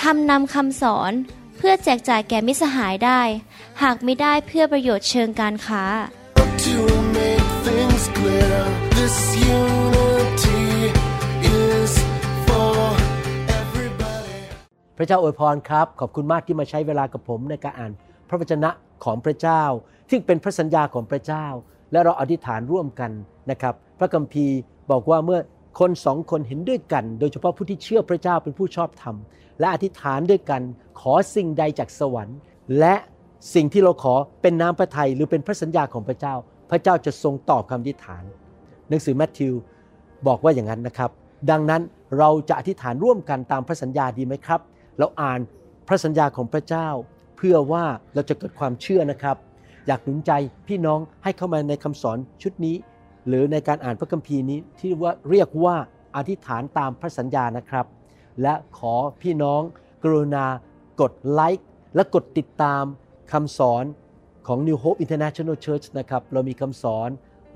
ทำนำคำสอนเพื่อแจกจ่ายแก่มิตรสหายได้ หากไม่ได้เพื่อประโยชน์เชิงการค้า To make things clear, this unity is for everybody. พระเจ้าอวยพรครับ ขอบคุณมากที่มาใช้เวลากับผมในการอ่าน พระวจนะของพระเจ้า ซึ่งเป็นพระสัญญาของพระเจ้า และเราอธิษฐานร่วมกันนะครับ พระคัมภีร์บอกว่าเมื่อ คนสองคนเห็นด้วยกัน โดยเฉพาะผู้ที่เชื่อพระเจ้าเป็นผู้ชอบธรรม และอธิษฐานด้วยกัน ขอสิ่งใดจากสวรรค์ และสิ่งที่เราขอเป็นน้ำพระทัยหรือเป็นพระสัญญาของพระเจ้า พระเจ้าจะทรงตอบคำอธิษฐาน หนังสือแมทธิวบอกว่าอย่างนั้นนะครับ ดังนั้นเราจะอธิษฐานร่วมกันตามพระสัญญาดีไหมครับ เราอ่านพระสัญญาของพระเจ้า เพื่อว่าเราจะเกิดความเชื่อนะครับ อยากหนุนใจพี่น้องให้เข้ามาในคำสอนชุดนี้ หรือในการอ่านพระคัมภีร์นี้ที่ว่าเรียกว่าอธิษฐานตามพระสัญญานะครับ และขอพี่น้องกรุณากดไลค์และกดติดตามคำสอนของ New Hope International Church นะครับ เรามีคำสอน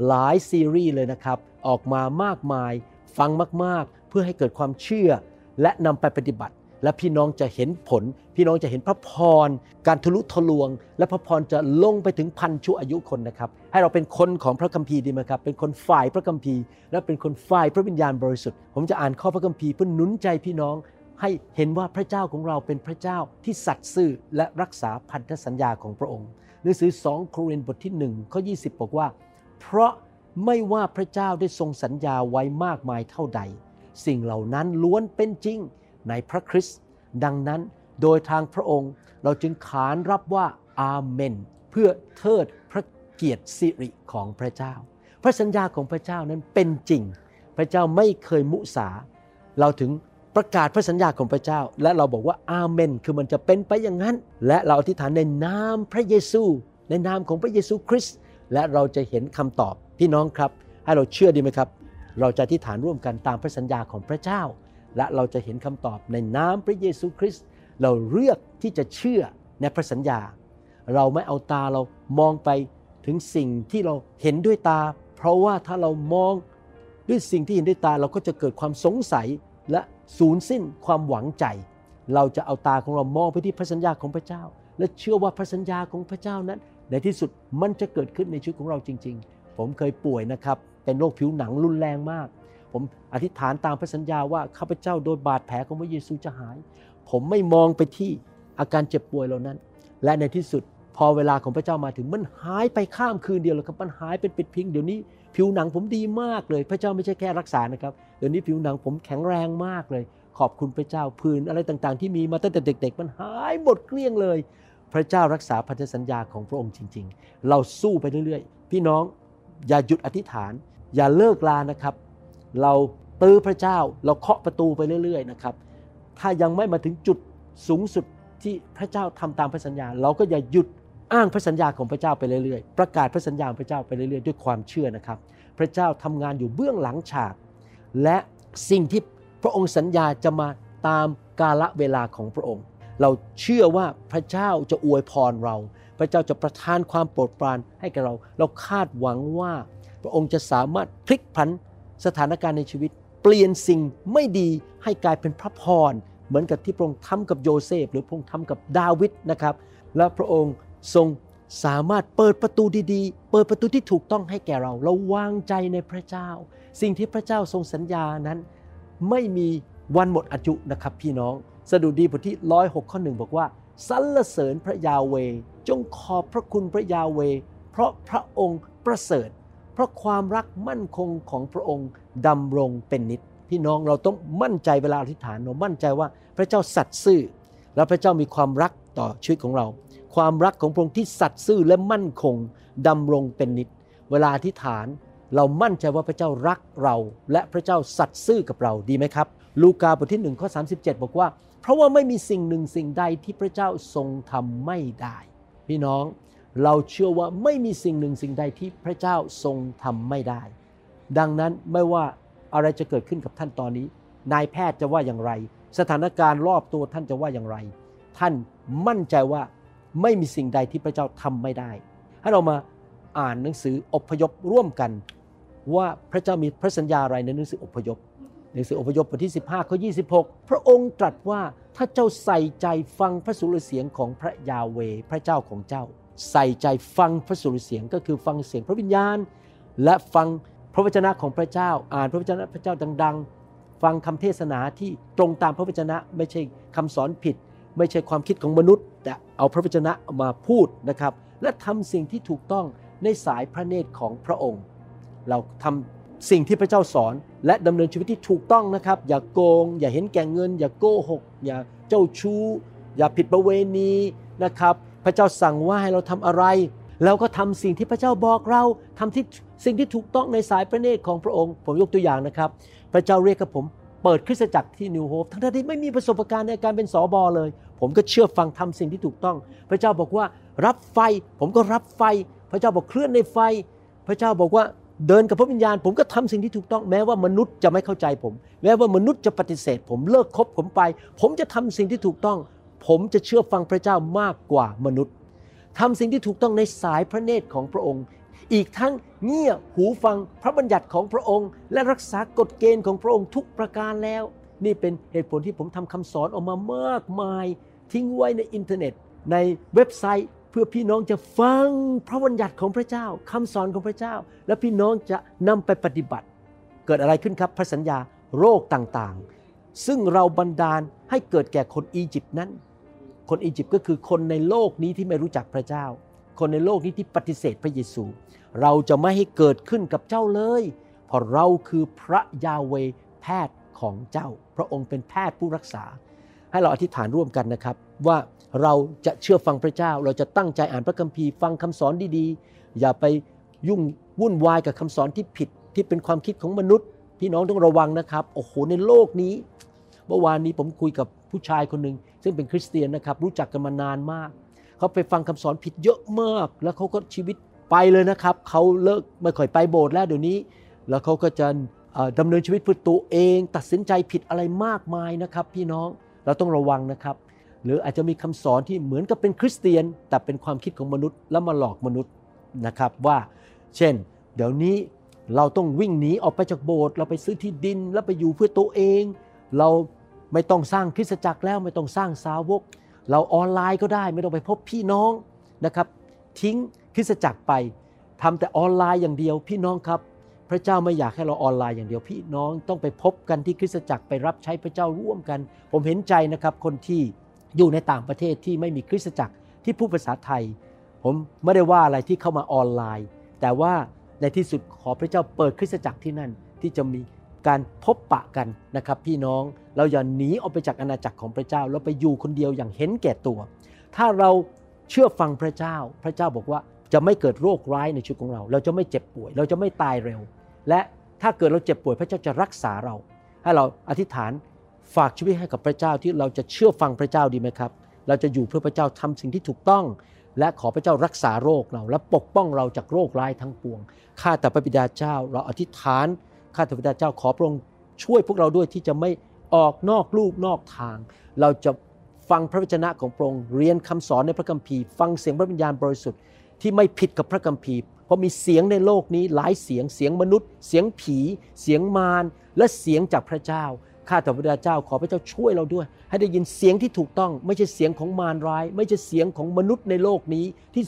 หลายซีรีส์เลยนะครับ ออกมามากมาย ฟังมาก ๆ เพื่อให้เกิดความเชื่อ และนำไปปฏิบัติ และพี่น้องจะเห็นผล พี่น้องจะเห็นพระพร การทะลุทะลวง และพระพรจะลงไปถึงพันชั่วอายุคนนะครับ ให้เราเป็นคนของพระคัมภีร์ดีไหมครับ เป็นคนฝ่ายพระคัมภีร์ และเป็นคนฝ่ายพระวิญญาณบริสุทธิ์ ผมจะอ่านข้อพระคัมภีร์เพื่อหนุนใจพี่น้อง ให้เห็นว่าพระเจ้าของเราเป็นพระเจ้าที่สัตย์ซื่อและรักษาพันธสัญญาของพระองค์ หนังสือ 2 โครินธ์บทที่1ข้อ20 บอกว่า เพราะไม่ว่าพระเจ้าได้ทรงสัญญาไว้มากมายเท่าใด สิ่งเหล่านั้นล้วนเป็นจริง ในพระคริสต์ดังนั้นโดยทางพระองค์เราจึงขานรับว่าอาเมน เพื่อเทิดพระเกียรติสิริของพระเจ้า พระสัญญาของพระเจ้านั้นเป็นจริง พระเจ้าไม่เคยมุสา เราถึงประกาศพระสัญญาของพระเจ้า และเราบอกว่าอาเมน คือมันจะเป็นไปอย่างนั้น และเราอธิษฐานในนามพระเยซู ในนามของพระเยซูคริสต์และเราจะเห็นคำตอบพี่น้องครับ ให้เราเชื่อดีไหมครับ เราจะอธิษฐานร่วมกันตามพระสัญญาของพระเจ้า และเราจะเห็นคำตอบในนามพระเยซูคริสต์เราเลือกที่จะเชื่อในพระสัญญา เราไม่เอาตาเรามองไปถึงสิ่งที่เราเห็นด้วยตา เพราะว่าถ้าเรามองด้วยสิ่งที่เห็นด้วยตาเราก็จะเกิดความสงสัยและสูญสิ้นความหวังใจ เราจะเอาตาของเรามองไปที่พระสัญญาของพระเจ้า และเชื่อว่าพระสัญญาของพระเจ้านั้น ในที่สุดมันจะเกิดขึ้นในชีวิตของเราจริง ๆ ผมเคยป่วยนะครับเป็นโรคผิวหนังรุนแรงมาก ผมอธิษฐานตามพระสัญญาว่าข้าพเจ้าโดนบาดแผลของพระเยซูจะหาย ผมไม่มองไปที่อาการเจ็บป่วยเหล่านั้น และในที่สุดพอเวลาของพระเจ้ามาถึงมันหายไปข้ามคืนเดียวเลยครับมันหายเป็นปิดพิงเดี๋ยวนี้ผิวหนังผมดีมากเลย พระเจ้าไม่ใช่แค่รักษานะครับเดี๋ยวนี้ผิวหนังผมแข็งแรงมากเลย ขอบคุณพระเจ้าพื้นอะไรต่างๆ ที่มีมาตั้งแต่เด็ก ๆ มันหายหมดเกลี้ยงเลย พระเจ้ารักษาพันธสัญญาของพระองค์จริง ๆ เราสู้ไปเรื่อยๆ พี่น้องอย่าหยุดอธิษฐาน อย่าเลิกลานะครับ เราตื้อพระเจ้าเราเคาะประตูไปเรื่อย ๆ นะครับ ถ้ายังไม่มาถึงจุดสูงสุดที่พระเจ้าทำตามพระสัญญา เราก็อย่าหยุดอ้างพระสัญญาของพระเจ้าไปเรื่อยๆ ประกาศพระสัญญาของพระเจ้าไปเรื่อยๆ ด้วยความเชื่อนะครับ พระเจ้าทำงานอยู่เบื้องหลังฉาก และสิ่งที่พระองค์สัญญาจะมาตามกาลเวลาของพระองค์ เราเชื่อว่าพระเจ้าจะอวยพรเรา พระเจ้าจะประทานความโปรดปรานให้กับเรา เราคาดหวังว่าพระองค์จะสามารถพลิกผัน สถานการณ์ในชีวิต เปลี่ยนสิ่งไม่ดีให้กลายเป็นพระพร เหมือนกับที่พระองค์ทำกับโยเซฟ หรือพระองค์ทำกับดาวิดนะครับ และพระองค์ทรงสามารถเปิดประตูดีๆ เปิดประตูที่ถูกต้องให้แก่เรา เราวางใจในพระเจ้า สิ่งที่พระเจ้าทรงสัญญานั้น ไม่มีวันหมดอายุนะครับพี่น้อง สดุดีบทที่ร้อยหข้อหนึ่งบอกว่าสรรเสริญพระยาเว จงขอบพระคุณพระยาเว เพราะพระองค์ประเสริฐ เพราะความรักมั่นคงของพระองค์ดำรงเป็นนิจพี่น้องเราต้องมั่นใจเวลาอธิษฐานเรามั่นใจว่าพระเจ้าสัตย์ซื่อ และพระเจ้ามีความรักต่อชีวิตของเรา ความรักของพระองค์ที่สัตย์ซื่อและมั่นคงดำรงเป็นนิจเวลาอธิษฐานเรามั่นใจว่าพระเจ้ารักเรา และพระเจ้าสัตย์ซื่อกับเราดีไหมครับ ลูกาบทที่1ข้อ37 บอกว่า เพราะว่าไม่มีสิ่งหนึ่งสิ่งใดที่พระเจ้าทรงทำไม่ได้ พี่น้อง เราเชื่อว่าไม่มีสิ่งหนึ่งสิ่งใดที่พระเจ้าทรงทำไม่ได้ ดังนั้นไม่ว่าอะไรจะเกิดขึ้นกับท่านตอนนี้ นายแพทย์จะว่าอย่างไร สถานการณ์รอบตัวท่านจะว่าอย่างไร ท่านมั่นใจว่าไม่มีสิ่งใดที่พระเจ้าทำไม่ได้ ให้เรามาอ่านหนังสืออพยพร่วมกัน ว่าพระเจ้ามีพระสัญญาอะไรในหนังสืออพยพหนังสืออพยพบทที่ 15ข้อ26 พระองค์ตรัสว่าถ้าเจ้าใส่ใจฟังพระสุรเสียงของพระยาเวพระเจ้าของเจ้า ใส่ใจฟังพระสุรเสียงก็คือฟังเสียงพระวิญญาณ และฟังพระวจนะของพระเจ้า อ่านพระวจนะพระเจ้าดัง ๆ ฟังคำเทศนาที่ตรงตามพระวจนะไม่ใช่คำสอนผิด ไม่ใช่ความคิดของมนุษย์ แต่เอาพระวจนะมาพูดนะครับ และทำสิ่งที่ถูกต้องในสายพระเนตรของพระองค์ เราทำสิ่งที่พระเจ้าสอน และดำเนินชีวิตที่ถูกต้องนะครับ อย่าโกง อย่าเห็นแก่เงิน อย่าโกหก อย่าเจ้าชู้ อย่าผิดประเวณีนะครับ พระเจ้าสั่งว่าให้เราทำอะไรแล้วก็ทำสิ่งที่พระเจ้าบอกเราทำที่สิ่งที่ถูกต้องในสายพระเนตรของพระองค์ ผมยกตัวอย่างนะครับ พระเจ้าเรียกกับผมเปิดคริสตจักรที่นิวโฮปทั้งที่ไม่มีประสบการณ์ในการเป็นสอบอเลย ผมก็เชื่อฟังทำสิ่งที่ถูกต้อง พระเจ้าบอกว่ารับไฟ ผมก็รับไฟ พระเจ้าบอกเคลื่อนในไฟ พระเจ้าบอกว่าเดินกับพระวิญญาณ ผมก็ทำสิ่งที่ถูกต้องแม้ว่ามนุษย์จะไม่เข้าใจผม แม้ว่ามนุษย์จะปฏิเสธ ผมเลิกคบผมไป ผมจะทำสิ่งที่ถูกต้อง ผมจะเชื่อฟังพระเจ้ามากกว่ามนุษย์ทำสิ่งที่ถูกต้องในสายพระเนตรของพระองค์ อีกทั้งเงี่ยหูฟังพระบัญญัติของพระองค์ และรักษากฎเกณฑ์ของพระองค์ทุกประการแล้ว นี่เป็นเหตุผลที่ผมทำคำสอนออกมามากมาย ทิ้งไว้ในอินเทอร์เน็ต ในเว็บไซต์เพื่อพี่น้องจะฟังพระบัญญัติของพระเจ้าคำสอนของพระเจ้า และพี่น้องจะนำไปปฏิบัติ เกิดอะไรขึ้นครับพระสัญญาโรคต่างๆ ซึ่งเราบันดาลให้เกิดแก่คนอียิปต์นั้น คนอียิปต์ก็คือคนในโลกนี้ที่ไม่รู้จักพระเจ้า คนในโลกนี้ที่ปฏิเสธพระเยซู เราจะไม่ให้เกิดขึ้นกับเจ้าเลย เพราะเราคือพระยาเวแพทย์ของเจ้า พระองค์เป็นแพทย์ผู้รักษา ให้เราอธิษฐานร่วมกันนะครับ ว่าเราจะเชื่อฟังพระเจ้า เราจะตั้งใจอ่านพระคัมภีร์ฟังคำสอนดีๆ อย่าไปยุ่งวุ่นวายกับคำสอนที่ผิดที่เป็นความคิดของมนุษย์ พี่น้องต้องระวังนะครับ โอ้โหในโลกนี้ เมื่อวานนี้ผมคุยกับผู้ชายคนหนึ่งซึ่งเป็นคริสเตียนนะครับ รู้จักกันมานานมาก เขาไปฟังคำสอนผิดเยอะมาก แล้วเขาก็ชีวิตไปเลยนะครับ เขาเลิกไม่ค่อยไปโบสถ์แล้วเดี๋ยวนี้ แล้วเขาก็จะเอ่อดำเนินชีวิตเพื่อตัวเอง ตัดสินใจผิดอะไรมากมายนะครับ พี่น้องเราต้องระวังนะครับ หรืออาจจะมีคำสอนที่เหมือนกับเป็นคริสเตียน แต่เป็นความคิดของมนุษย์แล้วมาหลอกมนุษย์นะครับว่า เช่น เดี๋ยวนี้เราต้องวิ่งหนีออกไปจากโบสถ์เราไปซื้อที่ดินแล้วไปอยู่เพื่อตัวเอง เรา ไม่ต้องสร้างคริสตจักรแล้วไม่ต้องสร้างสาวก เราออนไลน์ก็ได้ ไม่ต้องไปพบพี่น้องนะครับ ทิ้งคริสตจักรไปทำแต่ออนไลน์อย่างเดียวพี่น้องครับ พระเจ้าไม่อยากให้เราออนไลน์อย่างเดียวพี่น้องต้องไปพบกันที่คริสตจักรไปรับใช้พระเจ้าร่วมกัน ผมเห็นใจนะครับคนที่อยู่ในต่างประเทศที่ไม่มีคริสตจักรที่พูดภาษาไทย ผมไม่ได้ว่าอะไรที่เข้ามาออนไลน์ แต่ว่าในที่สุดขอพระเจ้าเปิดคริสตจักรที่นั่นที่จะมี การพบปะกันนะครับพี่น้องเราอย่าหนีออกไปจากอาณาจักรของพระเจ้าแล้วไปอยู่คนเดียวอย่างเห็นแก่ตัว ถ้าเราเชื่อฟังพระเจ้า พระเจ้าบอกว่าจะไม่เกิดโรคร้ายในชีวิตของเรา เราจะไม่เจ็บป่วย เราจะไม่ตายเร็ว และถ้าเกิดเราเจ็บป่วยพระเจ้าจะรักษาเรา ให้เราอธิษฐานฝากชีวิตให้กับพระเจ้าที่เราจะเชื่อฟังพระเจ้าดีไหมครับ เราจะอยู่เพื่อพระเจ้าทำสิ่งที่ถูกต้อง และขอพระเจ้ารักษาโรคเรา และปกป้องเราจากโรคร้ายทั้งปวงข้าแต่พระบิดาเจ้า เราอธิษฐาน ข้าแต่พระเจ้าขอพระองค์ช่วยพวกเราด้วยที่จะไม่ออกนอกลูกนอกทาง เราจะฟังพระวจนะของพระองค์เรียนคำสอนในพระคัมภีร์ ฟังเสียงพระวิญญาณบริสุทธิ์ที่ไม่ผิดกับพระคัมภีร์ เพราะมีเสียงในโลกนี้หลายเสียงเสียงมนุษย์ เสียงผี เสียงมารและเสียงจากพระเจ้าข้าแต่พระเจ้าขอพระเจ้าช่วยเราด้วย ให้ได้ยินเสียงที่ถูกต้อง ไม่ใช่เสียงของมารร้าย ไม่ใช่เสียงของมนุษย์ในโลกนี้ที่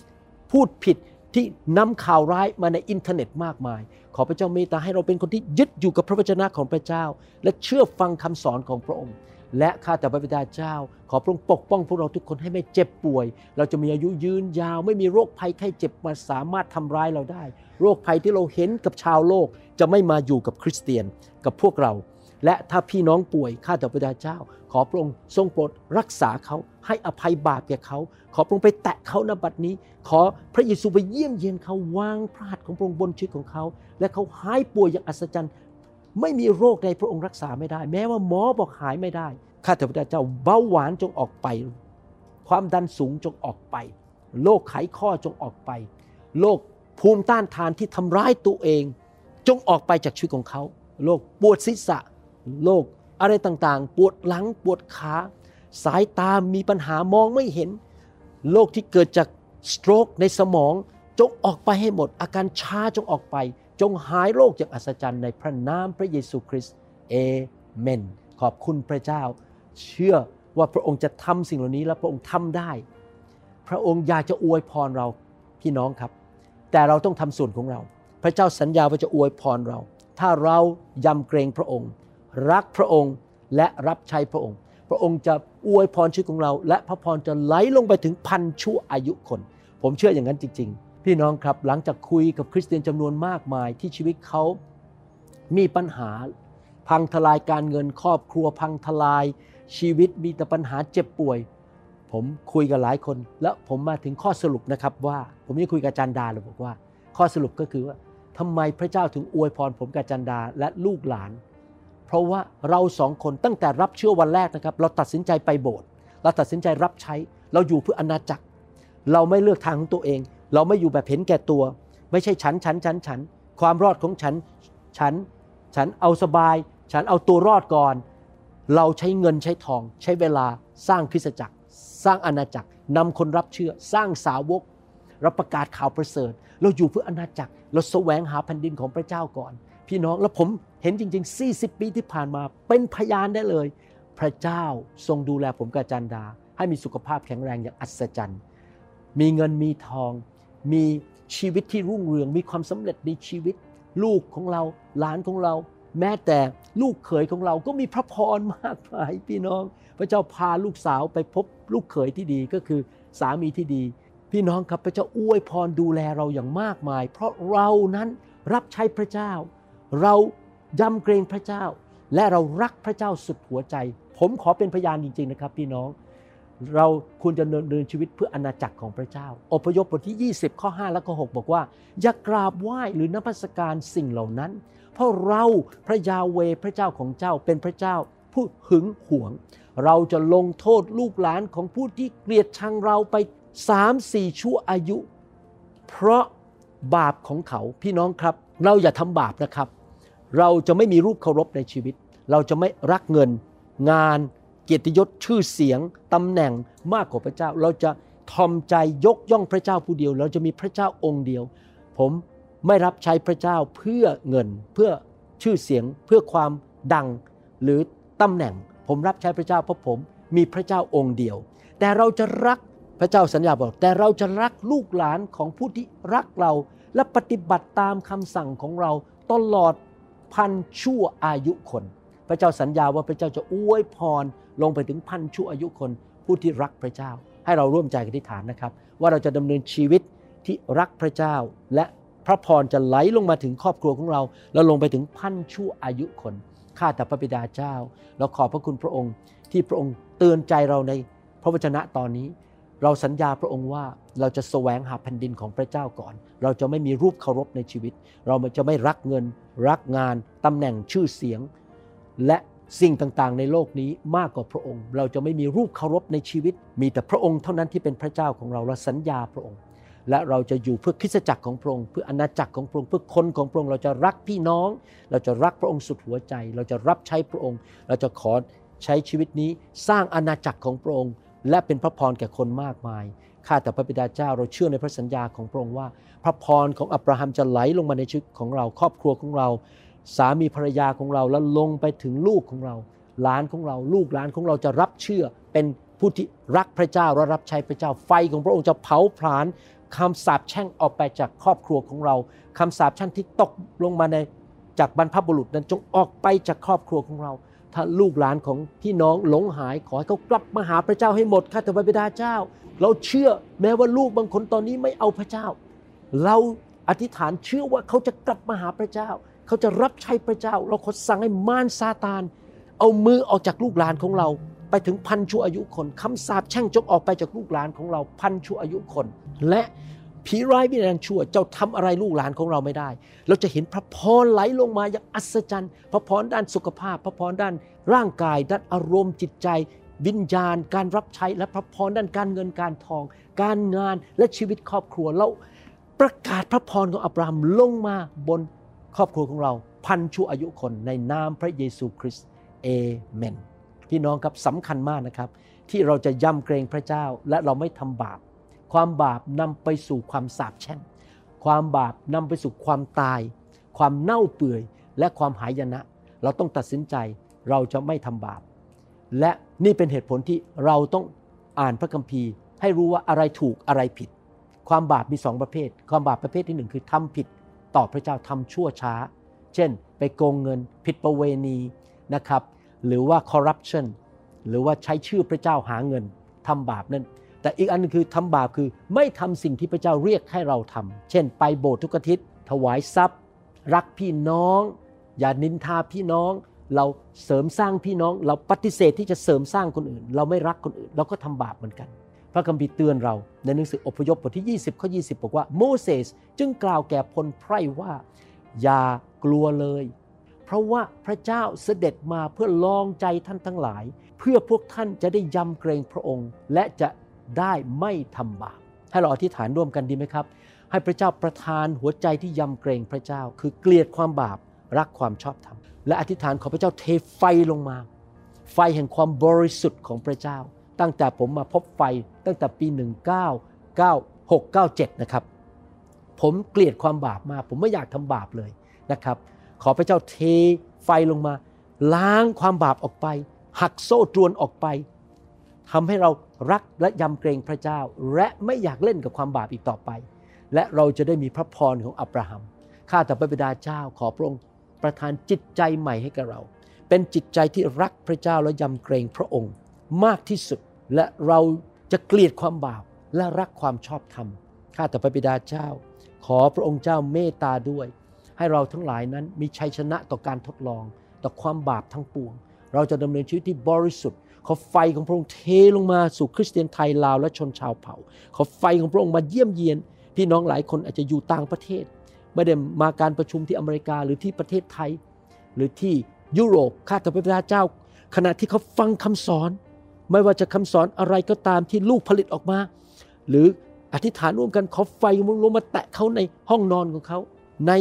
พูดผิดที่นำข่าวร้ายมาในอินเทอร์เน็ตมากมาย ขอพระเจ้าเมตตาให้เราเป็นคนที่ยึดอยู่กับพระวจนะของพระเจ้า และเชื่อฟังคำสอนของพระองค์ และข้าแต่พระบิดาเจ้า ขอพระองค์ปกป้องพวกเราทุกคนให้ไม่เจ็บป่วย เราจะมีอายุยืนยาว ไม่มีโรคภัยไข้เจ็บมาสามารถทำร้ายเราได้ โรคภัยที่เราเห็นกับชาวโลกจะไม่มาอยู่กับคริสเตียนกับพวกเรา และถ้าพี่น้องป่วยข้าแต่พระบิดาเจ้า ขอพระองค์ทรงโปรดรักษาเขาให้อภัยบาปแก่เขา ขอพระองค์ไปแตะเขาณบัดนี้ ขอพระเยซูไปเยี่ยมเยียนเขาวางพระหัตถ์ของพระองค์บนชีวิตของเขา และเขาหายป่วยอย่างอัศจรรย์ ไม่มีโรคใดพระองค์รักษาไม่ได้ แม้ว่าหมอบอกหายไม่ได้ข้าแต่พระเจ้าเบาหวานจงออกไป ความดันสูงจงออกไปโรคไขข้อจงออกไปโรคภูมิต้านทานที่ทำร้ายตัวเอง จงออกไปจากชีวิตของเขาโรคปวดศีรษะโรค อะไรต่างๆ ปวดหลังปวดขา สายตามีปัญหามองไม่เห็น โรคที่เกิดจาก stroke ในสมองจงออกไปให้หมด อาการชาจงออกไป จงหายโรคอย่างอัศจรรย์ในพระนามพระเยซูคริสต์เอเมน ขอบคุณพระเจ้า เชื่อว่าพระองค์จะทำสิ่งเหล่านี้และพระองค์ทำได้ พระองค์อยากจะอวยพรเราพี่น้องครับ แต่เราต้องทำส่วนของเรา พระเจ้าสัญญาว่าจะอวยพรเรา ถ้าเรายำเกรงพระองค์ รักพระองค์และรับใช้พระองค์ พระองค์จะอวยพรชีวิตของเรา และพระพรจะไหลลงไปถึงพันชั่วอายุคน ผมเชื่ออย่างนั้นจริง ๆ พี่น้องครับหลังจากคุยกับคริสเตียนจำนวนมากมายที่ชีวิตเขามีปัญหา พังทลายการเงินครอบครัวพังทลาย ชีวิตมีแต่ปัญหาเจ็บป่วย ผมคุยกับหลายคน แล้วผมมาถึงข้อสรุปนะครับว่า ผมยังคุยกับจารย์ดาเลยบอกว่า ข้อสรุปก็คือว่าทำไมพระเจ้าถึงอวยพรผมกับจารย์ดาและลูกหลาน เพราะว่าเราสองคนตั้งแต่รับเชื่อวันแรกนะครับ เราตัดสินใจไปโบสถ์เราตัดสินใจรับใช้ เราอยู่เพื่ออาณาจักร เราไม่เลือกทางของตัวเอง เราไม่อยู่แบบเห็นแก่ตัว ไม่ใช่ฉันฉันฉันฉัน ความรอดของฉัน ฉัน ฉันเอาสบาย ฉันเอาตัวรอดก่อน เราใช้เงินใช้ทอง ใช้เวลาสร้างคริสตจักร สร้างอาณาจักรนำคนรับเชื่อ สร้างสาวกเราประกาศข่าวประเสริฐ เราอยู่เพื่ออาณาจักร เราแสวงหาแผ่นดินของพระเจ้าก่อน พี่น้องแล้วผมเห็นจริง ๆ 40 ปีที่ผ่านมาเป็นพยานได้เลย พระเจ้าทรงดูแลผมกับอาจันดา ให้มีสุขภาพแข็งแรงอย่างอัศจรรย์ มีเงินมีทอง มีชีวิตที่รุ่งเรือง มีความสำเร็จในชีวิต ลูกของเราหลานของเรา แม้แต่ลูกเขยของเราก็มีพระพรมากมายพี่น้อง พระเจ้าพาลูกสาวไปพบลูกเขยที่ดีก็คือสามีที่ดี พี่น้องครับพระเจ้าอวยพรดูแลเราอย่างมากมาย เพราะเรานั้นรับใช้พระเจ้า เรายำเกรงพระเจ้า และเรารักพระเจ้าสุดหัวใจ ผมขอเป็นพยานจริง ๆ นะครับ พี่น้อง เราควรจะเดินชีวิตเพื่ออาณาจักรของพระเจ้า อพยพบทที่ 20 ข้อ 5 และข้อ 6 บอกว่า อย่ากราบไหว้หรือนับสการสิ่งเหล่านั้น เพราะเราพระยาเวพระเจ้าของเจ้าเป็นพระเจ้าผู้หึงหวง เราจะลงโทษลูกหลานของผู้ที่เกลียดชังเราไปสามสี่ชั่วอายุ เพราะบาปของเขาพี่น้องครับ เราอย่าทำบาปนะครับ เราจะไม่มีรูปเคารพในชีวิต เราจะไม่รักเงิน งาน เกียรติยศชื่อเสียงตำแหน่งมากกว่าพระเจ้า เราจะทอมใจยกย่องพระเจ้าผู้เดียว เราจะมีพระเจ้าองค์เดียว ผมไม่รับใช้พระเจ้าเพื่อเงิน เพื่อชื่อเสียงเพื่อความดังหรือตำแหน่ง ผมรับใช้พระเจ้าเพราะผมมีพระเจ้าองค์เดียว แต่เราจะรักพระเจ้าสัญญาบอก แต่เราจะรักลูกหลานของผู้ที่รักเรา และปฏิบัติตามคำสั่งของเราตลอด พันชั่วอายุคน พระเจ้าสัญญาว่าพระเจ้าจะอวยพรลงไปถึงพันชั่วอายุคน ผู้ที่รักพระเจ้า ให้เราร่วมใจกันที่ฐานนะครับ ว่าเราจะดำเนินชีวิตที่รักพระเจ้า และพระพรจะไหลลงมาถึงครอบครัวของเรา แล้วลงไปถึงพันชั่วอายุคนข้าแต่พระบิดาเจ้า เราขอบพระคุณพระองค์ที่พระองค์เตือนใจเราในพระวจนะตอนนี้ เราสัญญาพระองค์ว่าเราจะแสวงหาแผ่นดินของพระเจ้าก่อน เราจะไม่มีรูปเคารพในชีวิต เราจะไม่รักเงิน รักงานตำแหน่งชื่อเสียง และสิ่งต่างๆ ในโลกนี้มากกว่าพระองค์ เราจะไม่มีรูปเคารพในชีวิต มีแต่พระองค์เท่านั้นที่เป็นพระเจ้าของเราเราสัญญาพระองค์ และเราจะอยู่เพื่อคริสจักรของพระองค์เพื่ออาณาจักรของพระองค์เพื่อคนของพระองค์เราจะรักพี่น้อง เราจะรักพระองค์สุดหัวใจ เราจะรับใช้พระองค์ เราจะขอใช้ชีวิตนี้สร้างอาณาจักรของพระองค์ และเป็นพระพรแก่คนมากมาย ข้าแต่พระบิดาเจ้าเราเชื่อในพระสัญญาของพระองค์ว่า พระพรของอับราฮัมจะไหลลงมาในชีวิตของเราครอบครัวของเรา สามีภรรยาของเราแล้วลงไปถึงลูกของเราหลานของเราลูกหลานของเราจะรับเชื่อ เป็นผู้ที่รักพระเจ้าและรับใช้พระเจ้าไฟของพระองค์จะเผาผลาญคำสาปแช่งออกไปจากครอบครัวของเราคำสาปแช่งที่ตกลงมาในจากบรรพบุรุษนั้นจงออกไปจากครอบครัวของเรา ถ้าลูกหลานของพี่น้องหลงหายขอให้เขากลับมาหาพระเจ้าให้หมดข้าแต่พระบิดาเจ้า เราเชื่อแม้ว่าลูกบางคนตอนนี้ไม่เอาพระเจ้า เราอธิษฐานเชื่อว่าเขาจะกลับมาหาพระเจ้า เขาจะรับใช้พระเจ้า เราขอสั่งให้มารซาตาน เอามือออกจากลูกหลานของเรา ไปถึงพันชั่วอายุคนคำสาปแช่งจงออกไปจากลูกหลานของเราพันชั่วอายุคน และ ผีร้ายวิญญาณชั่วเจ้าทำอะไรลูกหลานของเราไม่ได้ เราจะเห็นพระพรไหลลงมาอย่างอัศจรรย์ พระพรด้านสุขภาพ พระพรด้านร่างกาย ด้านอารมณ์จิตใจ วิญญาณ การรับใช้และพระพรด้านการเงินการทอง การงานและชีวิตครอบครัวเราประกาศพระพรของอับราฮัมลงมาบนครอบครัวของเรา พันชั่วอายุคนในนามพระเยซูคริสต์เอเมนพี่น้องครับสำคัญมากนะครับ ที่เราจะยำเกรงพระเจ้าและเราไม่ทำบาป ความบาปนำไปสู่ความสาปแช่ง ความบาปนำไปสู่ความตาย ความเน่าเปื่อย และความหายนะ เราต้องตัดสินใจเราจะไม่ทำบาป และนี่เป็นเหตุผลที่เราต้องอ่านพระคัมภีร์ ให้รู้ว่าอะไรถูกอะไรผิด ความบาปมีสองประเภท ความบาปประเภทที่หนึ่งคือทำผิด ต่อพระเจ้าทำชั่วช้า เช่น ไปโกงเงินผิดประเวณีนะครับ หรือว่าคอร์รัปชันหรือว่าใช้ชื่อพระเจ้าหาเงินทำบาปนั่น แต่อีกอันนึงคือทำบาปคือไม่ทำสิ่งที่พระเจ้าเรียกให้เราทำเช่น ไปโบสถ์ทุกอาทิตย์ถวายทรัพย์ รักพี่น้อง อย่านินทาพี่น้อง เราเสริมสร้างพี่น้อง เราปฏิเสธที่จะเสริมสร้างคนอื่น เราไม่รักคนอื่น เราก็ทำบาปเหมือนกัน พระคัมภีร์เตือนเราในหนังสืออพยพบทที่ 20ข้อ20 บอกว่าโมเสสจึงกล่าวแก่พลไพร่ว่า อย่ากลัวเลย เพราะว่าพระเจ้าเสด็จมาเพื่อลองใจท่านทั้งหลาย เพื่อพวกท่านจะได้ยำเกรงพระองค์ และจะ ได้ไม่ทำบาปให้เราอธิษฐานร่วมกันดีไหมครับ ให้พระเจ้าประทานหัวใจที่ยำเกรงพระเจ้า คือเกลียดความบาปรักความชอบธรรม และอธิษฐานขอพระเจ้าเทไฟลงมา ไฟแห่งความบริสุทธิ์ของพระเจ้า ตั้งแต่ผมมาพบไฟตั้งแต่ปี 1996 97 นะครับ ผมเกลียดความบาปมาก ผมไม่อยากทำบาปเลยนะครับ ขอพระเจ้าเทไฟลงมา ล้างความบาปออกไป หักโซ่ตรวนออกไป ทำให้เรารักและยำเกรงพระเจ้า และไม่อยากเล่นกับความบาปอีกต่อไป และเราจะได้มีพระพรของอับราฮัมข้าแต่พระบิดาเจ้าขอพระองค์ประทานจิตใจใหม่ให้กับเรา เป็นจิตใจที่รักพระเจ้าและยำเกรงพระองค์ มากที่สุดและเราจะเกลียดความบาปและรักความชอบธรรมข้าแต่พระบิดาเจ้า ขอพระองค์เจ้าเมตตาด้วย ให้เราทั้งหลายนั้นมีชัยชนะต่อการทดลอง ต่อความบาปทั้งปวง เราจะดำเนินชีวิตที่บริสุทธิ์ ขอไฟของพระองค์เทลงมาสู่คริสเตียนไทยลาวและชนชาวเผ่า ขอไฟของพระองค์มาเยี่ยมเยียน พี่น้องหลายคนอาจจะอยู่ต่างประเทศ ไม่ได้มาการประชุมที่อเมริกาหรือที่ประเทศไทย หรือที่ยุโรปข้าแต่พระบิดาเจ้า ขณะที่เขาฟังคำสอน ไม่ว่าจะคำสอนอะไรก็ตามที่ลูกผลิตออกมา หรืออธิษฐานร่วมกันขอไฟของพระองค์ลงมาแตะเขาในห้องนอนของเขา ใน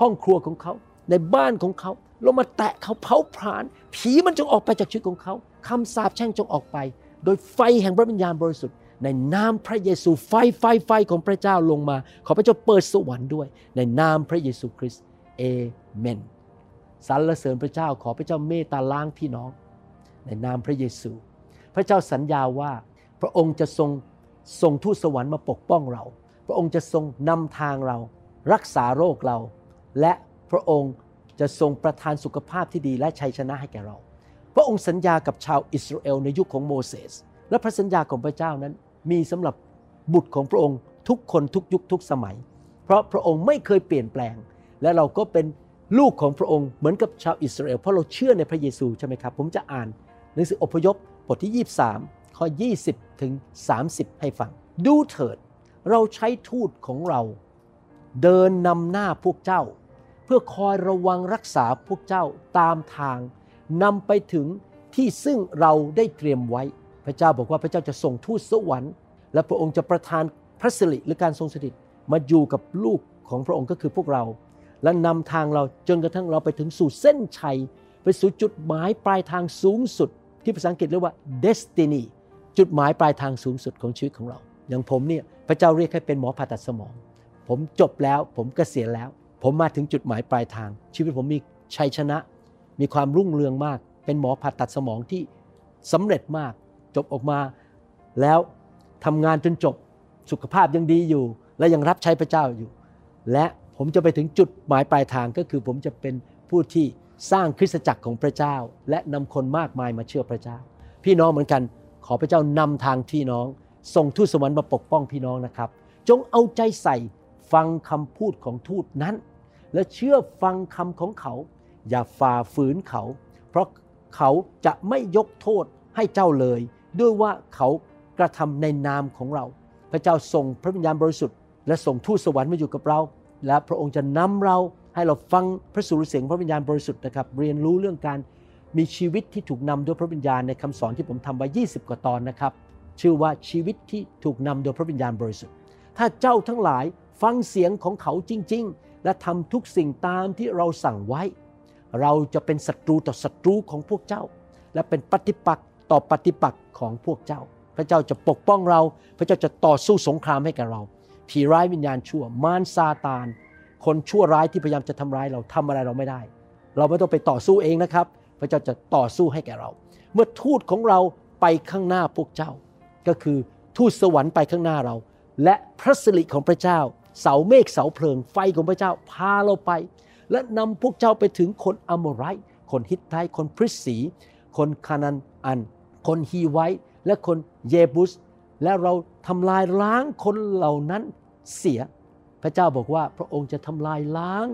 ห้องครัวของเขา ในบ้านของเขาลงมาแตะเขาเผาผลาญผีมันจงออกไปจากชีวิตของเขา คำสาปแช่งจงออกไป โดยไฟแห่งพระวิญญาณบริสุทธิ์ ในนามพระเยซูไฟไฟไฟของพระเจ้าลงมา ขอพระเจ้าเปิดสวรรค์ด้วย ในนามพระเยซูคริสต์เอเมนสรรเสริญพระเจ้าขอพระเจ้าเมตตาล้างพี่น้อง ในนามพระเยซู พระเจ้าสัญญาว่าพระองค์จะทรงส่งทูตสวรรค์มาปกป้องเรา พระองค์จะทรงนำทางเรา รักษาโรคเรา และพระองค์จะทรงประทานสุขภาพที่ดีและชัยชนะให้แก่เรา พระองค์สัญญากับชาวอิสราเอลในยุคของโมเสส และพระสัญญาของพระเจ้านั้น มีสำหรับบุตรของพระองค์ทุกคนทุกยุคทุกสมัย เพราะพระองค์ไม่เคยเปลี่ยนแปลง และเราก็เป็นลูกของพระองค์เหมือนกับชาวอิสราเอลเพราะเราเชื่อในพระเยซูใช่ไหมครับ ผมจะอ่านหนังสืออพยพบทที่ 23 ข้อ 20 ถึง 30 ให้ฟัง ดูเถิด เราใช้ทูตของเรา เดินนำหน้าพวกเจ้า เพื่อคอยระวังรักษาพวกเจ้าตามทาง นำไปถึงที่ซึ่งเราได้เตรียมไว้ พระเจ้าบอกว่าพระเจ้าจะส่งทูตสวรรค์ และพระองค์จะประทานพระสิริหรือการทรงสถิตมาอยู่กับลูกของพระองค์ก็คือพวกเรา และนำทางเราจนกระทั่งเราไปถึงสู่เส้นชัย ไปสู่จุดหมายปลายทางสูงสุด ที่ภาษาอังกฤษเรียกว่า destiny จุดหมายปลายทางสูงสุดของชีวิตของเรา อย่างผมเนี่ยพระเจ้าเรียกให้เป็นหมอผ่าตัดสมอง ผมจบแล้วผมเกษียณแล้ว ผมมาถึงจุดหมายปลายทาง ชีวิตผมมีชัยชนะ มีความรุ่งเรืองมาก เป็นหมอผ่าตัดสมองที่สำเร็จมาก จบออกมา แล้วทำงานจนจบสุขภาพยังดีอยู่ และยังรับใช้พระเจ้าอยู่ และผมจะไปถึงจุดหมายปลายทางก็คือผมจะเป็นผู้ที่สร้างคริสตจักรของพระเจ้า และนำคนมากมายมาเชื่อพระเจ้า พี่น้องเหมือนกัน ขอพระเจ้านำทางพี่น้อง ส่งทูตสวรรค์มาปกป้องพี่น้องนะครับ จงเอาใจใส่ฟังคำพูดของทูตนั้น และเชื่อฟังคำของเขา อย่าฝ่าฝืนเขา เพราะเขาจะไม่ยกโทษให้เจ้าเลย ด้วยว่าเขากระทำในนามของเรา พระเจ้าส่งพระวิญญาณบริสุทธิ์และส่งทูตสวรรค์มาอยู่กับเรา และพระองค์จะนำเราให้เราฟังพระสุรเสียงพระวิญญาณบริสุทธิ์นะครับ เรียนรู้เรื่องการมีชีวิตที่ถูกนำโดยพระวิญญาณในคำสอนที่ผมทำไว้ 20 กว่าตอนนะครับ ชื่อว่าชีวิตที่ถูกนำโดยพระวิญญาณบริสุทธิ์ ถ้าเจ้าทั้งหลายฟังเสียงของเขาจริง ๆ และทำทุกสิ่งตามที่เราสั่งไว้ เราจะเป็นศัตรูต่อศัตรูของพวกเจ้า และเป็นปฏิปักษ์ต่อปฏิปักษ์ของพวกเจ้า พระเจ้าจะปกป้องเรา พระเจ้าจะต่อสู้สงครามให้กับเรา ผีร้ายวิญญาณชั่ว มารซาตาน คนชั่วร้ายที่พยายามจะทำร้ายเราทำอะไรเราไม่ได้ เราไม่ต้องไปต่อสู้เองนะครับ พระเจ้าจะต่อสู้ให้แก่เรา เมื่อทูตของเราไปข้างหน้าพวกเจ้า ก็คือทูตสวรรค์ไปข้างหน้าเรา และพระสิริของพระเจ้า เสาเมฆเสาเพลิงไฟของพระเจ้าพาเราไป และนำพวกเจ้าไปถึงคนอโมไรต์คนฮิตไทคนพริสสีคนคานันอัน คนฮีไวต์และคนเยบุส และเราทำลายล้างคนเหล่านั้นเสีย พระเจ้าบอกว่าพระองค์จะทำลายล้าง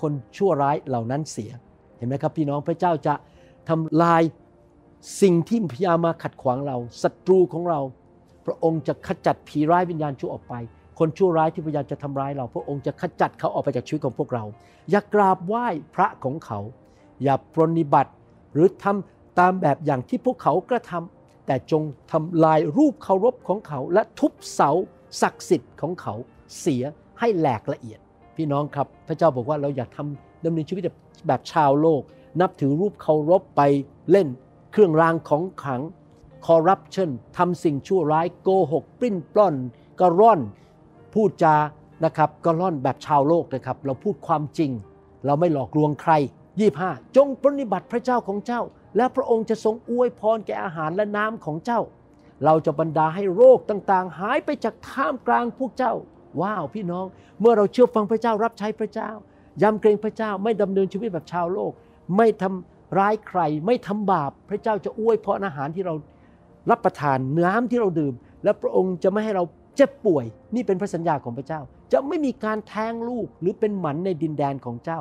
คนชั่วร้ายเหล่านั้นเสีย เห็นไหมครับพี่น้องพระเจ้าจะทำลายสิ่งที่พยายามมาขัดขวางเราศัตรูของเรา พระองค์จะขจัดผีร้ายวิญญาณชั่วออกไป คนชั่วร้ายที่พยายามจะทำร้ายเรา พระองค์จะขจัดเขาออกไปจากชีวิตของพวกเรา อย่ากราบไหว้พระของเขา อย่าปรนนิบัติหรือทำตามแบบอย่างที่พวกเขากระทำแต่จงทำลายรูปเคารพของเขา และทุบเสาศักดิ์สิทธิ์ของเขาเสียให้แหลกละเอียด พี่น้องครับ พระเจ้าบอกว่าเราอย่าทำดำเนินชีวิตแบบชาวโลก นับถือรูปเคารพไปเล่น เครื่องรางของขลังคอร์รัปชันทำสิ่งชั่วร้ายโกหก ปลิ้นปล้อนกระร่อน พูดจานะครับกระร่อนแบบชาวโลกนะครับ เราพูดความจริง เราไม่หลอกลวงใครยี่ห้าจงปฏิบัติพระเจ้าของเจ้า และพระองค์จะทรงอวยพรแก่อาหารและน้ำของเจ้า เราจะบรรดาให้โรคต่างๆ หายไปจากท่ามกลางพวกเจ้า ว้าวพี่น้อง เมื่อเราเชื่อฟังพระเจ้ารับใช้พระเจ้ายำเกรงพระเจ้าไม่ดำเนินชีวิตแบบชาวโลก ไม่ทำร้ายใคร ไม่ทำบาปพระเจ้าจะอวยพรอาหารที่เรารับประทานน้ำที่เราดื่ม และพระองค์จะไม่ให้เรา เจ็บป่วยนี่เป็นพระสัญญาของพระเจ้า จะไม่มีการแท้งลูกหรือเป็นหมันในดินแดนของเจ้า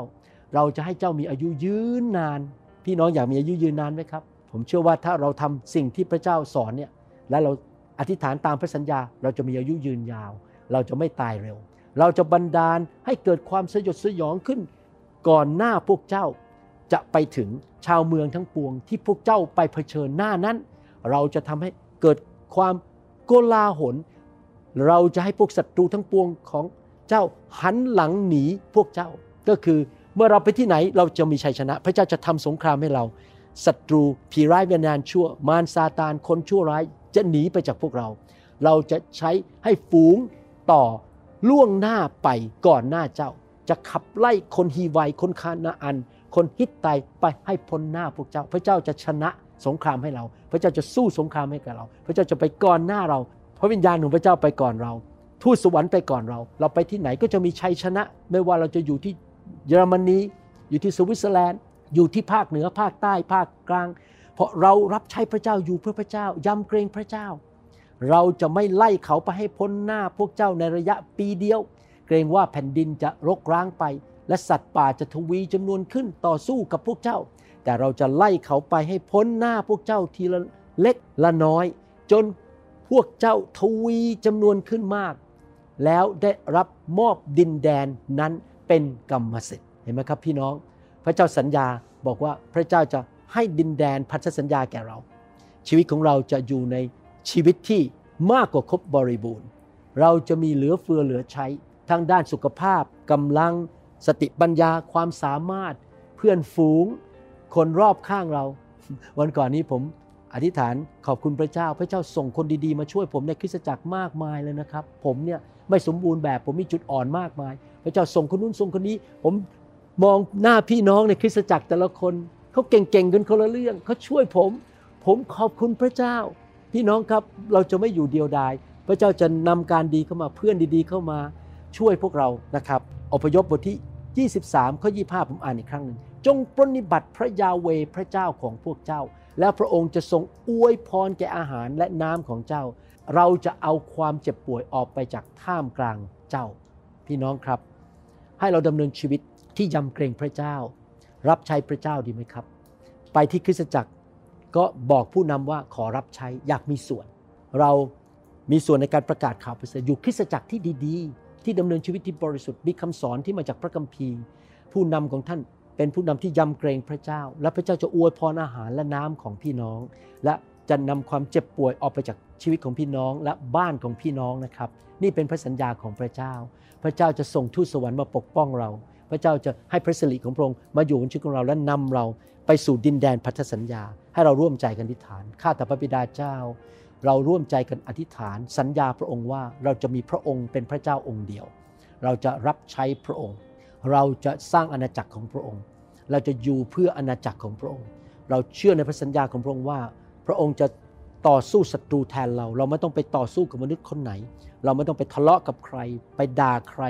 เราจะให้เจ้ามีอายุยืนนาน พี่น้องอยากมีอายุยืนนานไหมครับ ผมเชื่อว่าถ้าเราทำสิ่งที่พระเจ้าสอนเนี่ยและเราอธิษฐานตามพระสัญญา เราจะมีอายุยืนยาว เราจะไม่ตายเร็ว เราจะบันดาลให้เกิดความสยดสยองขึ้น ก่อนหน้าพวกเจ้าจะไปถึงชาวเมืองทั้งปวง ที่พวกเจ้าไปเผชิญหน้านั้น เราจะทำให้เกิดความโกลาหล เราจะให้พวกศัตรูทั้งปวงของเจ้าหันหลังหนีพวกเจ้า ก็คือเมื่อเราไปที่ไหนเราจะมีชัยชนะ พระเจ้าจะทำสงครามให้เราศัตรูผีร้ายวิญญาณชั่ว มารซาตานคนชั่วร้ายจะหนีไปจากพวกเรา เราจะใช้ให้ฝูงต่อล่วงหน้าไปก่อนหน้าเจ้า จะขับไล่คนฮีไวคนคานาอัน คนฮิตไตไปให้พ้นหน้าพวกเจ้า พระเจ้าจะชนะสงครามให้เรา พระเจ้าจะสู้สงครามให้กับเรา พระเจ้าจะไปก่อนหน้าเรา พระวิญญาณของพระเจ้าไปก่อนเรา ทูตสวรรค์ไปก่อนเรา เราไปที่ไหนก็จะมีชัยชนะ ไม่ว่าเราจะอยู่ที่เยอรมนี อยู่ที่สวิตเซอร์แลนด์ อยู่ที่ภาคเหนือภาคใต้ภาคกลาง เพราะเรารับใช้พระเจ้าอยู่เพื่อพระเจ้ายำเกรงพระเจ้า เราจะไม่ไล่เขาไปให้พ้นหน้าพวกเจ้าในระยะปีเดียว เกรงว่าแผ่นดินจะรกร้างไป และสัตว์ป่าจะทวีจำนวนขึ้นต่อสู้กับพวกเจ้า แต่เราจะไล่เขาไปให้พ้นหน้าพวกเจ้าทีละเล็กละน้อย จน พวกเจ้าทวีจำนวนขึ้นมาก แล้วได้รับมอบดินแดนนั้นเป็นกรรมสิทธิ์เห็นไหมครับพี่น้อง พระเจ้าสัญญาบอกว่าพระเจ้าจะให้ดินแดนพันธสัญญาแก่เรา ชีวิตของเราจะอยู่ในชีวิตที่มากกว่าครบบริบูรณ์ เราจะมีเหลือเฟือเหลือใช้ทางด้านสุขภาพกำลังสติปัญญาความสามารถ เพื่อนฝูง คนรอบข้างเรา วันก่อนนี้ผม อธิษฐานขอบคุณพระเจ้า พระเจ้าส่งคนดีๆ มาช่วยผมในคริสตจักรมากมายเลยนะครับ ผมเนี่ยไม่สมบูรณ์แบบผมมีจุดอ่อนมากมาย พระเจ้าส่งคนนู้นส่งคนนี้ ผมมองหน้าพี่น้องในคริสตจักรแต่ละคนเขาเก่งๆกันคนละเรื่องเขาช่วยผม ผมขอบคุณพระเจ้า พี่น้องครับเราจะไม่อยู่เดียวดาย พระเจ้าจะนำการดีเข้ามาเพื่อนดีๆเข้ามาช่วยพวกเรานะครับอพยพบทที่ 23 ข้อ 25 ผมอ่านอีกครั้งหนึ่งจงปรนนิบัติพระยาเวพระเจ้าของพวกเจ้า แล้วพระองค์จะทรงอวยพรแก่อาหารและน้ำของเจ้า เราจะเอาความเจ็บป่วยออกไปจากท่ามกลางเจ้า พี่น้องครับ ให้เราดำเนินชีวิตที่ยำเกรงพระเจ้า รับใช้พระเจ้าดีไหมครับ ไปที่คริสตจักรก็บอกผู้นำว่าขอรับใช้อยากมีส่วน เรามีส่วนในการประกาศข่าวประเสริฐอยู่คริสตจักรที่ดี ๆ ที่ดำเนินชีวิตที่บริสุทธิ์มีคำสอนที่มาจากพระคัมภีร์ ผู้นำของท่าน เป็นผู้นำที่ยำเกรงพระเจ้า และพระเจ้าจะอวยพรอาหารและน้ำของพี่น้อง และจะนำความเจ็บป่วยออกไปจากชีวิตของพี่น้องและบ้านของพี่น้องนะครับ นี่เป็นพระสัญญาของพระเจ้า พระเจ้าจะส่งทูตสวรรค์มาปกป้องเรา พระเจ้าจะให้พระสิริของพระองค์มาอยู่บนชีวิตของเราและนำเราไปสู่ดินแดนพันธสัญญา ให้เราร่วมใจกันอธิษฐานข้าแต่พระบิดาเจ้า เราร่วมใจกันอธิษฐาน สัญญาพระองค์ว่าเราจะมีพระองค์เป็นพระเจ้าองค์เดียว เราจะรับใช้พระองค์ เราจะสร้างอาณาจักรของพระองค์ เราจะอยู่เพื่ออาณาจักรของพระองค์ เราเชื่อในพระสัญญาของพระองค์ว่า พระองค์จะต่อสู้ศัตรูแทนเรา เราไม่ต้องไปต่อสู้กับมนุษย์คนไหน เราไม่ต้องไปทะเลาะกับใคร ไปด่าใคร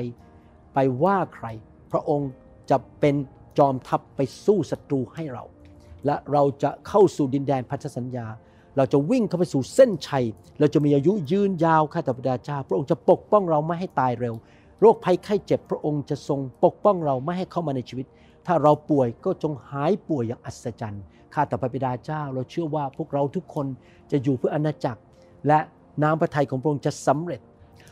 ไปว่าใคร พระองค์จะเป็นจอมทัพไปสู้ศัตรูให้เรา และเราจะเข้าสู่ดินแดนพันธสัญญา เราจะวิ่งเข้าไปสู่เส้นชัย เราจะมีอายุยืนยาวข้าแต่พระบิดาเจ้า พระองค์จะปกป้องเราไม่ให้ตายเร็ว โรคภัยไข้เจ็บพระองค์จะทรงปกป้องเราไม่ให้เข้ามาในชีวิต ถ้าเราป่วยก็จงหายป่วยอย่างอัศจรรย์ข้าแต่พระบิดาเจ้า เราเชื่อว่าพวกเราทุกคนจะอยู่เพื่ออาณาจักร และน้ำพระทัยของพระองค์จะสำเร็จ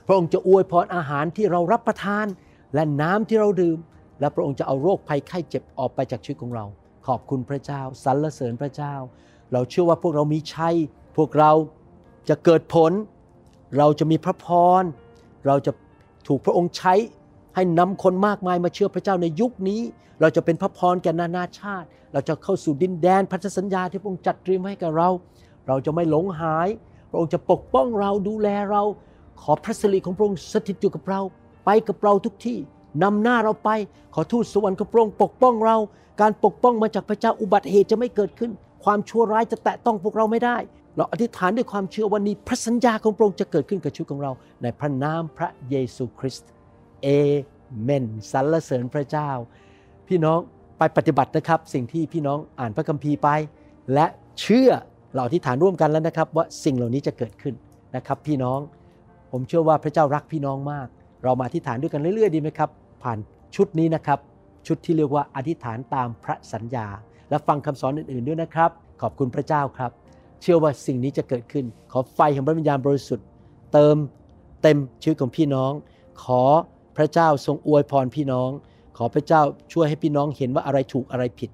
พระองค์จะอวยพรอาหารที่เรารับประทาน และน้ำที่เราดื่ม และพระองค์จะเอาโรคภัยไข้เจ็บออกไปจากชีวิตของเรา ขอบคุณพระเจ้าสรรเสริญพระเจ้า เราเชื่อว่าพวกเรามีชัยพวกเราจะเกิดผล เราจะมีพระพรเราจะ ถูกพระองค์ใช้ให้นำคนมากมายมาเชื่อพระเจ้าในยุคนี้ เราจะเป็นพระพรแก่นานาชาติ เราจะเข้าสู่ดินแดนพันธสัญญาที่พระองค์จัดเตรียมไว้ให้กับเรา เราจะไม่หลงหาย พระองค์จะปกป้องเราดูแลเรา ขอพระสิริของพระองค์สถิตอยู่กับเรา ไปกับเราทุกที่นำหน้าเราไป ขอทูตสวรรค์ของพระองค์ปกป้องเรา การปกป้องมาจากพระเจ้าอุบัติเหตุจะไม่เกิดขึ้น ความชั่วร้ายจะแตะต้องพวกเราไม่ได้ เราอธิษฐานด้วยความเชื่อว่านี้พระสัญญาของพระองค์จะเกิดขึ้นกับชีวิตของเรา ในพระนามพระเยซูคริสต์เอเมนสรรเสริญพระเจ้า พี่น้องไปปฏิบัตินะครับ สิ่งที่พี่น้องอ่านพระคัมภีร์ไป และเชื่อเราอธิษฐานร่วมกันแล้วนะครับ ว่าสิ่งเหล่านี้จะเกิดขึ้นนะครับ พี่น้องผมเชื่อว่าพระเจ้ารักพี่น้องมาก เรามาอธิษฐานด้วยกันเรื่อยๆดีไหมครับ ผ่านชุดนี้นะครับ ชุดที่เรียกว่าอธิษฐานตามพระสัญญา และฟังคำสอนอื่นๆด้วยนะครับ ขอบคุณพระเจ้าครับ เชื่อว่าสิ่งนี้จะเกิดขึ้น ขอไฟของพระวิญญาณบริสุทธิ์ เติมเต็มชีวิตของพี่น้อง ขอพระเจ้าทรงอวยพรพี่น้อง ขอพระเจ้าช่วยให้พี่น้องเห็นว่าอะไรถูกอะไรผิด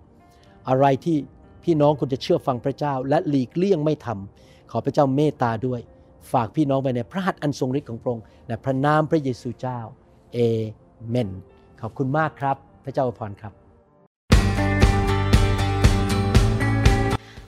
อะไรที่พี่น้องควรจะเชื่อฟังพระเจ้า และหลีกเลี่ยงไม่ทำขอพระเจ้าเมตตาด้วย ฝากพี่น้องไปในพระหัตถ์อันทรงฤทธิ์ของพระองค์ในพระนามพระเยซูเจ้าเอเมนขอบคุณมากครับ พระเจ้าอวยพรครับ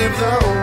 live the